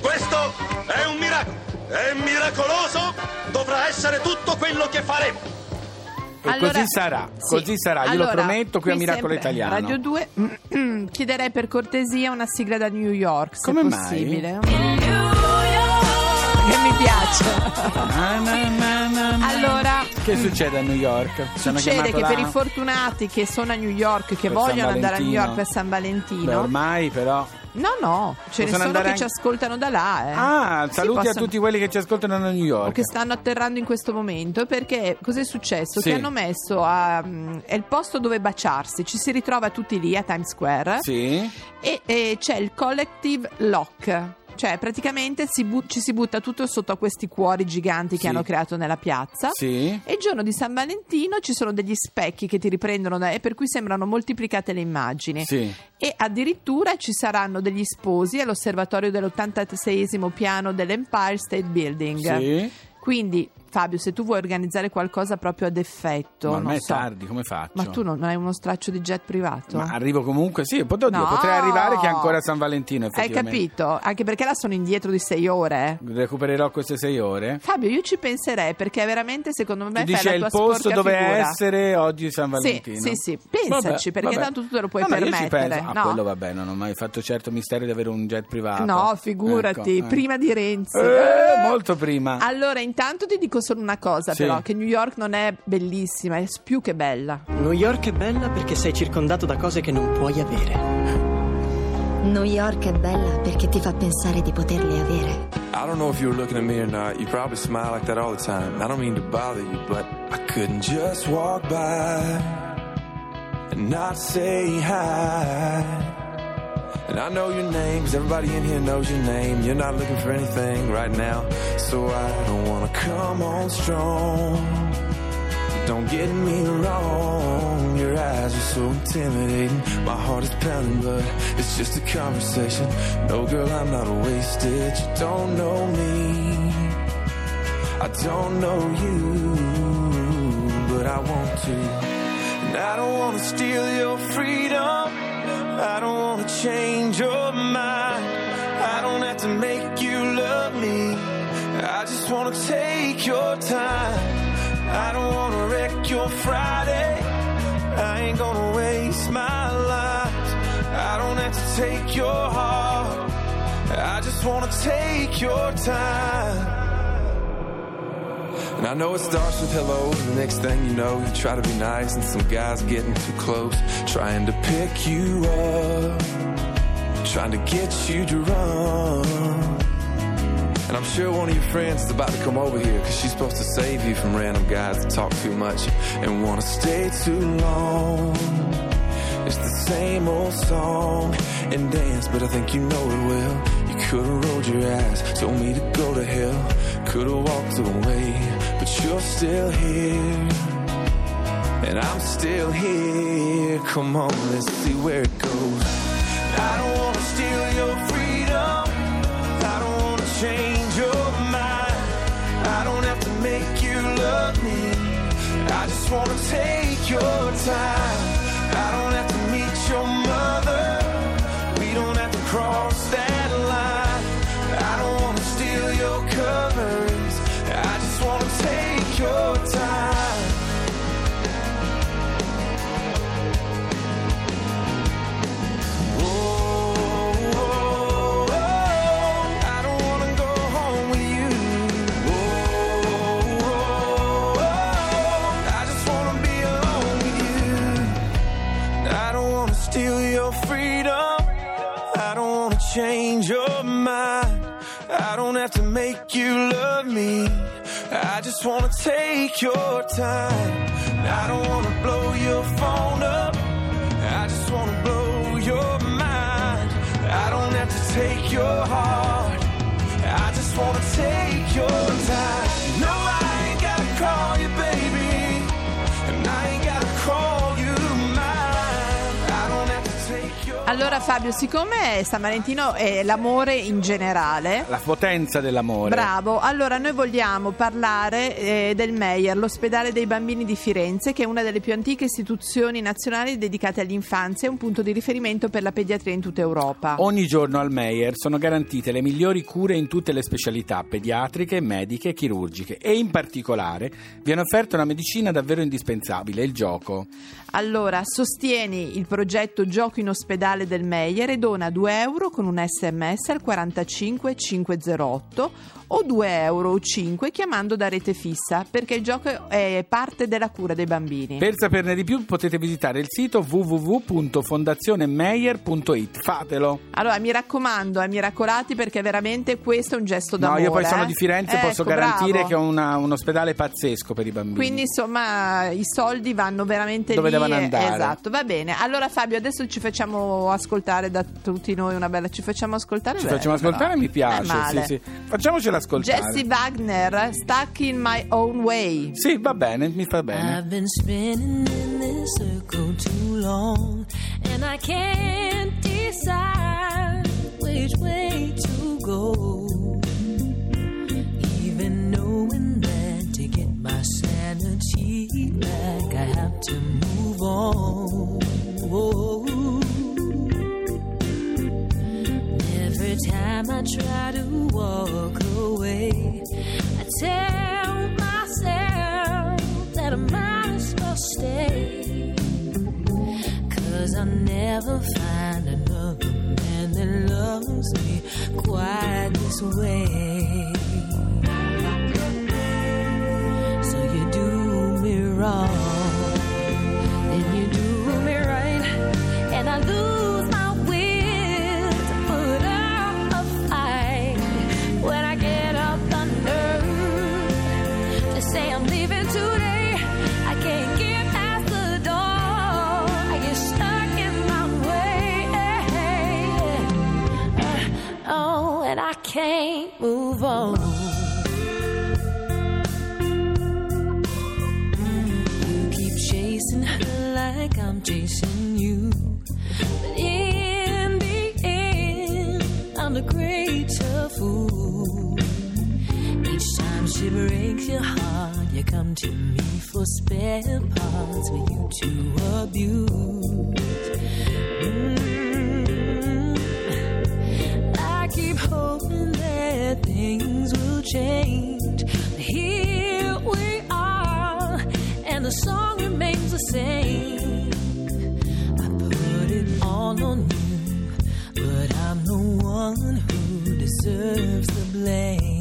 Questo è un miracolo. È miracoloso. Dovrà essere tutto quello che faremo. E Allora- così sarà, sì. così sarà, io lo Allora, prometto qui a Miracolo sempre Italiano. Radio 2 chiederei per cortesia una sigla da New York, se Come mai? possibile. Che mi piace. Na, na, na, na, na. Allora, Che succede a New York? Succede che là? per i fortunati che sono a New York, che Per vogliono andare a New. York per San Valentino, Beh, ormai però... no, no, ce ne Possono sono andare che ci anche- ascoltano da là. Eh. Ah, Sì, saluti a possono- tutti quelli che ci ascoltano da New o York. che stanno atterrando in questo momento perché cos'è successo? Sì. Che hanno messo a, mm, è il posto dove baciarsi, ci si ritrova tutti lì a Times Square Sì? e, e c'è il collective lock. Cioè, praticamente si bu- ci si butta tutto sotto a questi cuori giganti che Sì. hanno creato nella piazza. Sì? E il giorno di San Valentino ci sono degli specchi che ti riprendono da- e per cui sembrano moltiplicate le immagini. Sì. E addirittura ci saranno degli sposi all'osservatorio dell'86esimo piano dell'Empire State Building. Sì? Quindi, Fabio, se tu vuoi organizzare qualcosa proprio ad effetto, Ma ormai non è so. tardi, come faccio? Ma tu non hai uno straccio di jet privato? Ma arrivo comunque, sì, pot- oddio, No! potrei arrivare che è ancora San Valentino, Hai capito? Anche perché là sono indietro di sei ore. eh. Recupererò queste sei ore. Fabio, io ci penserei perché veramente secondo me la è tua il posto dove figura. essere oggi San Valentino. Sì, sì, pensaci, perché tanto tu te lo puoi ma io permettere, penso. Ah, no? quello vabbè, non ho mai fatto certo mistero di avere un jet privato. No, figurati, Ecco, eh. prima di Renzi. Eh, molto prima. Allora, intanto ti dico solo una cosa, Sì. però, che New York non è bellissima, è più che bella. New York è bella perché sei circondato da cose che non puoi avere. New York è bella perché ti fa pensare di poterle avere. I don't know if you were looking at me or not. You probably smile like that all the time. I don't mean to bother you, but I couldn't just walk by and not say hi. And I know your name, 'cause everybody in here knows your name. You're not looking for anything right now, so I don't wanna come on strong. Don't get me wrong, your eyes are so intimidating. My heart is pounding, but it's just a conversation. No, girl, I'm not a wasted. You don't know me, I don't know you, but I want to. And I don't wanna steal your freedom, I don't wanna change your mind. I don't have to make you love me, I just wanna take your time. I don't wanna wreck your Friday. I ain't gonna waste my life. I don't have to take your heart. I just wanna take your time. And I know it starts with hello, the next thing you know, you try to be nice, and some guy's getting too close, trying to pick you up, trying to get you drunk. And I'm sure one of your friends is about to come over here Cause she's supposed to save you from random guys that talk too much And wanna stay too long. It's the same old song and dance But I think you know it well. You could've rolled your eyes, told me to go to hell. Could've walked away, but you're still here And I'm still here Come on, let's see where it goes I don't wanna steal your freedom I don't wanna change your mind. I don't have to make you love me. I just wanna take your time. Wanna take your time. I don't wanna blow your phone up. I just wanna blow your mind. I don't have to take your heart. I just wanna take your time. No, Allora Fabio, siccome San Valentino è l'amore in generale, La potenza dell'amore. Bravo, allora noi vogliamo parlare eh, del Meyer, l'ospedale dei bambini di Firenze, che è una delle più antiche istituzioni nazionali dedicate all'infanzia e un punto di riferimento per la pediatria in tutta Europa. Ogni giorno al Meyer sono garantite le migliori cure in tutte le specialità pediatriche, mediche e chirurgiche e in particolare viene offerta una medicina davvero indispensabile, il gioco. Allora, sostieni il progetto Gioco in ospedale del Meyer e dona 2 euro con un sms al 45 508 o 2 euro o 5 chiamando da rete fissa perché il gioco è parte della cura dei bambini. Per saperne di più potete visitare il sito www.fondazionemeyer.it. Fatelo. Allora, mi raccomando, ai miracolati perché veramente questo è un gesto d'amore. No, io poi sono eh. di Firenze, posso Ecco, garantire bravo. che ho una- un ospedale pazzesco per i bambini. Quindi insomma i soldi vanno veramente Dove lì. devono andare. Esatto, va bene. Allora Fabio, adesso ci facciamo ascoltare da tutti noi una bella. Ci facciamo ascoltare? Ci Bene, facciamo ascoltare, però. mi piace. È male. Sì, sì. Facciamocela ascoltare. Jesse Wagner, Stuck in My Own Way. Sì, va bene, mi fa bene. I've been spinning in this circle too long, and I can't decide which way to go. Even knowing that to get my sanity back, I have to move on. Every time I try to walk I tell myself that I might as stay. Cause I'll never find another man that loves me quite this way. So you do me wrong, then you do me right, and I lose on. You keep chasing her like I'm chasing you. But in the end, I'm the greater fool. Each time she breaks your heart, you come to me for spare parts for you to abuse. Mm. Here we are, and the song remains the same. I put it all on you, but I'm the one who deserves the blame.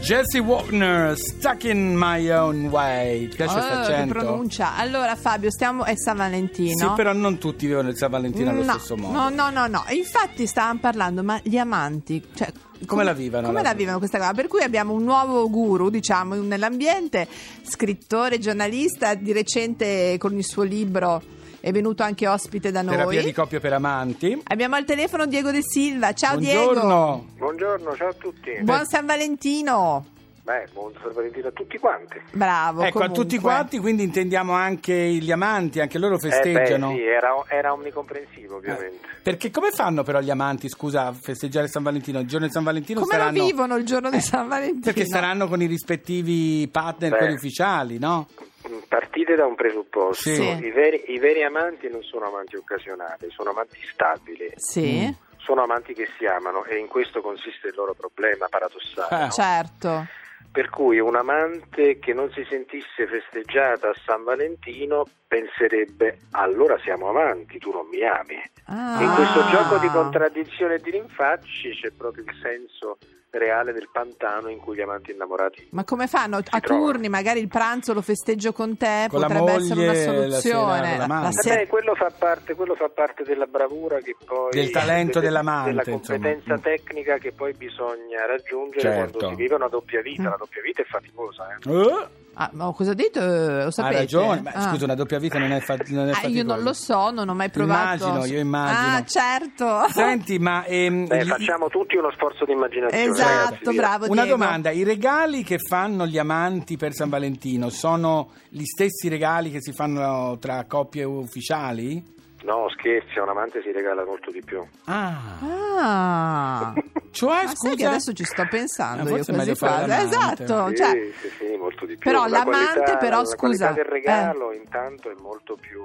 Jesse Wagner, Stuck in My Own Way. Ti piace Oh, che accento? pronuncia. Allora Fabio, stiamo è San Valentino. Sì, però non tutti vivono il San Valentino allo no, stesso modo. No, no, no, no. Infatti stavamo parlando, ma gli amanti, cioè, Come la vivono, Come la- la vivono questa cosa? Per cui abbiamo un nuovo guru, diciamo, nell'ambiente, scrittore, giornalista, di recente con il suo libro è venuto anche ospite da noi. Terapia di coppia per amanti. Abbiamo al telefono Diego De Silva. Ciao Diego. Buongiorno. Buongiorno, ciao a tutti. Buon San Valentino. Beh, buon San Valentino a tutti quanti. Bravo. Ecco, a comunque. tutti quanti, quindi intendiamo anche gli amanti, anche loro festeggiano. Eh beh, sì, era, era omnicomprensivo ovviamente. Perché come fanno però gli amanti, scusa, a festeggiare San Valentino? Il giorno di San Valentino Come saranno... lo vivono il giorno di San Valentino? Perché saranno con i rispettivi partner, Beh. quelli ufficiali, no? Mm, Partite da un presupposto. Sì. I, veri, I veri amanti non sono amanti occasionali, sono amanti stabili. Sì, Sono amanti che si amano e in questo consiste il loro problema paradossale. Eh. certo. Per cui un amante che non si sentisse festeggiata a San Valentino penserebbe allora siamo amanti, tu non mi ami. Ah. In questo gioco di contraddizione e di rinfacci c'è proprio il senso reale del pantano in cui gli amanti innamorati Ma come fanno? A trovano. turni, magari il pranzo lo festeggio con te, Con la potrebbe essere una moglie, la soluzione. l'amante. La Eh sera- beh, quello fa parte, quello fa parte della bravura che poi Del talento delle- dell'amante, della insomma. competenza Mm. tecnica che poi bisogna raggiungere Certo. quando si vive una doppia vita. Mm. La doppia vita è faticosa. eh. Eh, Ah, ma cosa ha detto? Eh, Lo ha sapete? ragione, ma Ah. scusa, una doppia vita non è, fa- non è Ah, io non lo so, non ho mai provato. Immagino, io immagino. Ah, certo. Senti, ma ehm, Beh, gli- facciamo tutti uno sforzo di immaginazione. Esatto, ragazzi, bravo una Diego. domanda, i regali che fanno gli amanti per San Valentino sono gli stessi regali che si fanno tra coppie ufficiali? No, scherzi, un amante si regala molto di più. Ah, Ah. cioè Ma sai scusa, che adesso ci sto pensando Eh, io forse è meglio fare qua. l'amante. Esatto, Sì, cioè, sì, sì, molto di più. Però La l'amante, qualità- però, la scusa, qualità del eh. regalo intanto è molto più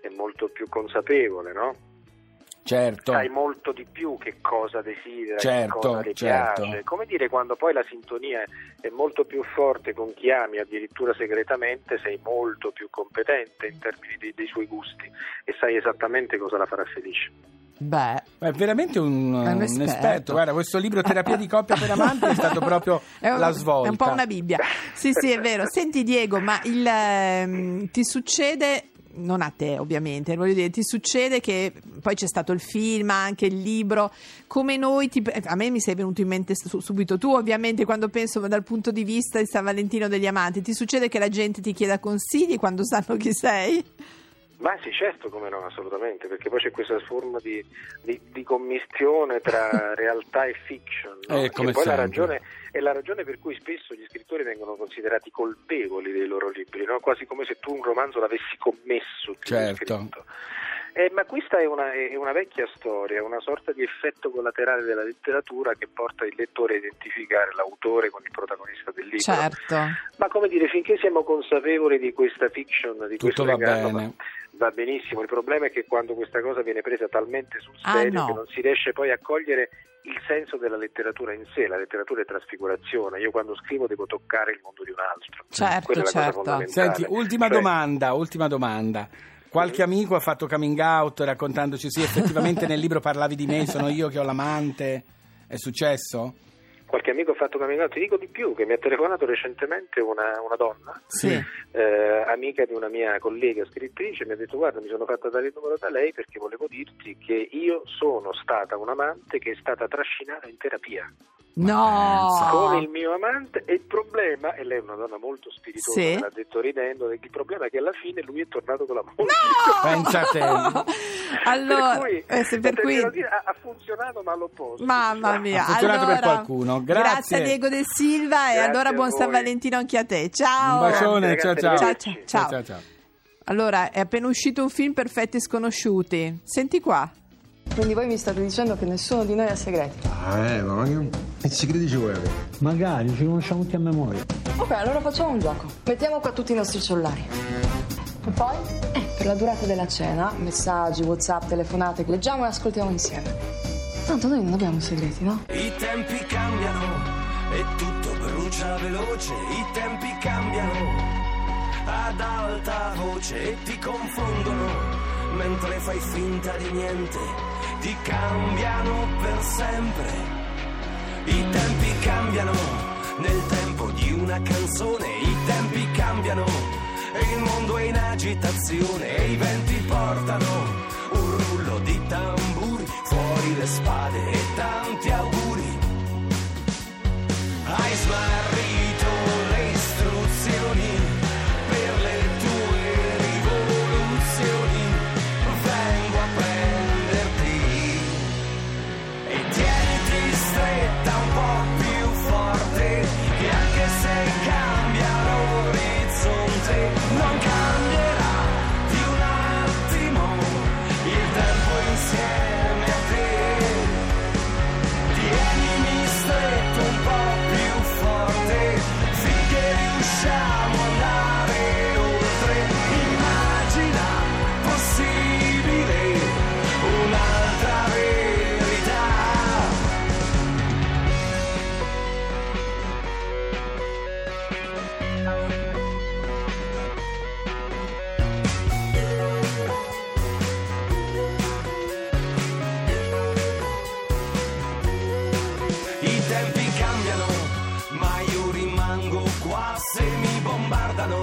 è molto più consapevole, no? certo, Sai molto di più che cosa desidera, Certo, che cosa le certo. piace. Come dire, quando poi la sintonia è molto più forte con chi ami, addirittura segretamente, sei molto più competente in termini dei, dei suoi gusti e sai esattamente cosa la farà felice. Beh, è veramente un, È un un esperto. esperto. Guarda, questo libro Terapia di coppia per amanti è stato proprio è un, la svolta. È un po' una Bibbia. Sì, sì, è vero. Senti Diego, ma il, ehm, ti succede non a te ovviamente, voglio dire, ti succede che poi c'è stato il film, anche il libro, come noi, ti- a me mi sei venuto in mente su- subito tu ovviamente quando penso dal punto di vista di San Valentino degli amanti, ti succede che la gente ti chieda consigli quando sanno chi sei? Ma sì, certo, come no, assolutamente, perché poi c'è questa forma di, di- di commistione tra realtà e fiction, no? Eh, poi la ragione, è la ragione per cui spesso gli scrittori vengono considerati colpevoli dei loro libri, no? quasi come se tu un romanzo l'avessi commesso. Certo. scritto. Eh, ma questa è una, è una vecchia storia, una sorta di effetto collaterale della letteratura che porta il lettore a identificare l'autore con il protagonista del libro. Certo. Ma come dire, finché siamo consapevoli di questa fiction, di Tutto questo va regalo, bene. ma- va benissimo. Il problema è che quando questa cosa viene presa talmente sul Ah, serio no. che non si riesce poi a cogliere il senso della letteratura in sé. La letteratura è trasfigurazione. Io quando scrivo devo toccare il mondo di un altro. Certo, Quella certo. Senti, ultima Cioè, domanda, ultima domanda. Qualche amico ha fatto coming out raccontandoci sì, effettivamente nel libro parlavi di me, sono io che ho l'amante. È successo? Qualche amico ha fatto out, ti dico di più, che mi ha telefonato recentemente una, una donna, Sì. eh, amica di una mia collega scrittrice, mi ha detto guarda mi sono fatta dare il numero da lei perché volevo dirti che io sono stata un'amante che è stata trascinata in terapia. No. con il mio amante e il problema, e lei è una donna molto spiritosa, Sì. me l'ha detto ridendo, che il problema è che alla fine lui è tornato con la moglie. Pensa a te. allora, per cui, eh, se per cui- dire, ha, funzionato ma all'opposto. Mamma mia, Ha funzionato allora, per qualcuno. Grazie. a Diego De Silva e Grazie allora a buon San. Valentino anche a te. Ciao. Un bacione, Grazie, ciao ciao. Ciao, ciao, ciao. ciao. Allora, è appena uscito un film Perfetti Sconosciuti. Senti qua. Quindi voi mi state dicendo che nessuno di noi ha segreti. Ah, eh, ma che, che segreti ci vuoi avere? Magari ci conosciamo tutti a memoria. Ok, allora facciamo un gioco. Mettiamo qua tutti i nostri cellulari. E poi? Eh, per la durata della cena, messaggi, whatsapp, telefonate, leggiamo e ascoltiamo insieme. Tanto noi non abbiamo segreti, no? I tempi cambiano e tutto brucia veloce, i tempi cambiano ad alta voce e ti confondono mentre fai finta di niente, ti cambiano per sempre. I tempi cambiano nel tempo di una canzone, i tempi cambiano e il mondo è in agitazione. E i venti portano un rullo di tamburi, fuori le spade. E tanti cambiano,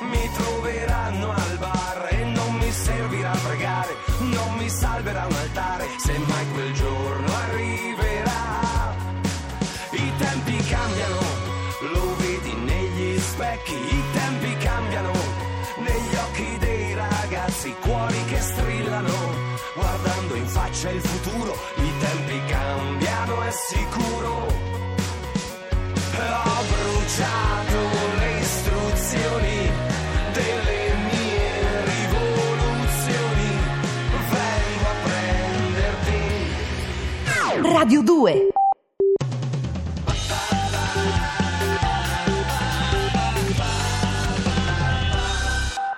mi troveranno al bar e non mi servirà pregare, non mi salverà un altare, se mai quel giorno arriverà. I tempi cambiano, lo vedi negli specchi, i tempi cambiano, negli occhi dei ragazzi, cuori che strillano, guardando in faccia il futuro, i tempi cambiano, è sicuro. Ho bruciato Radio 2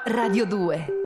Radio 2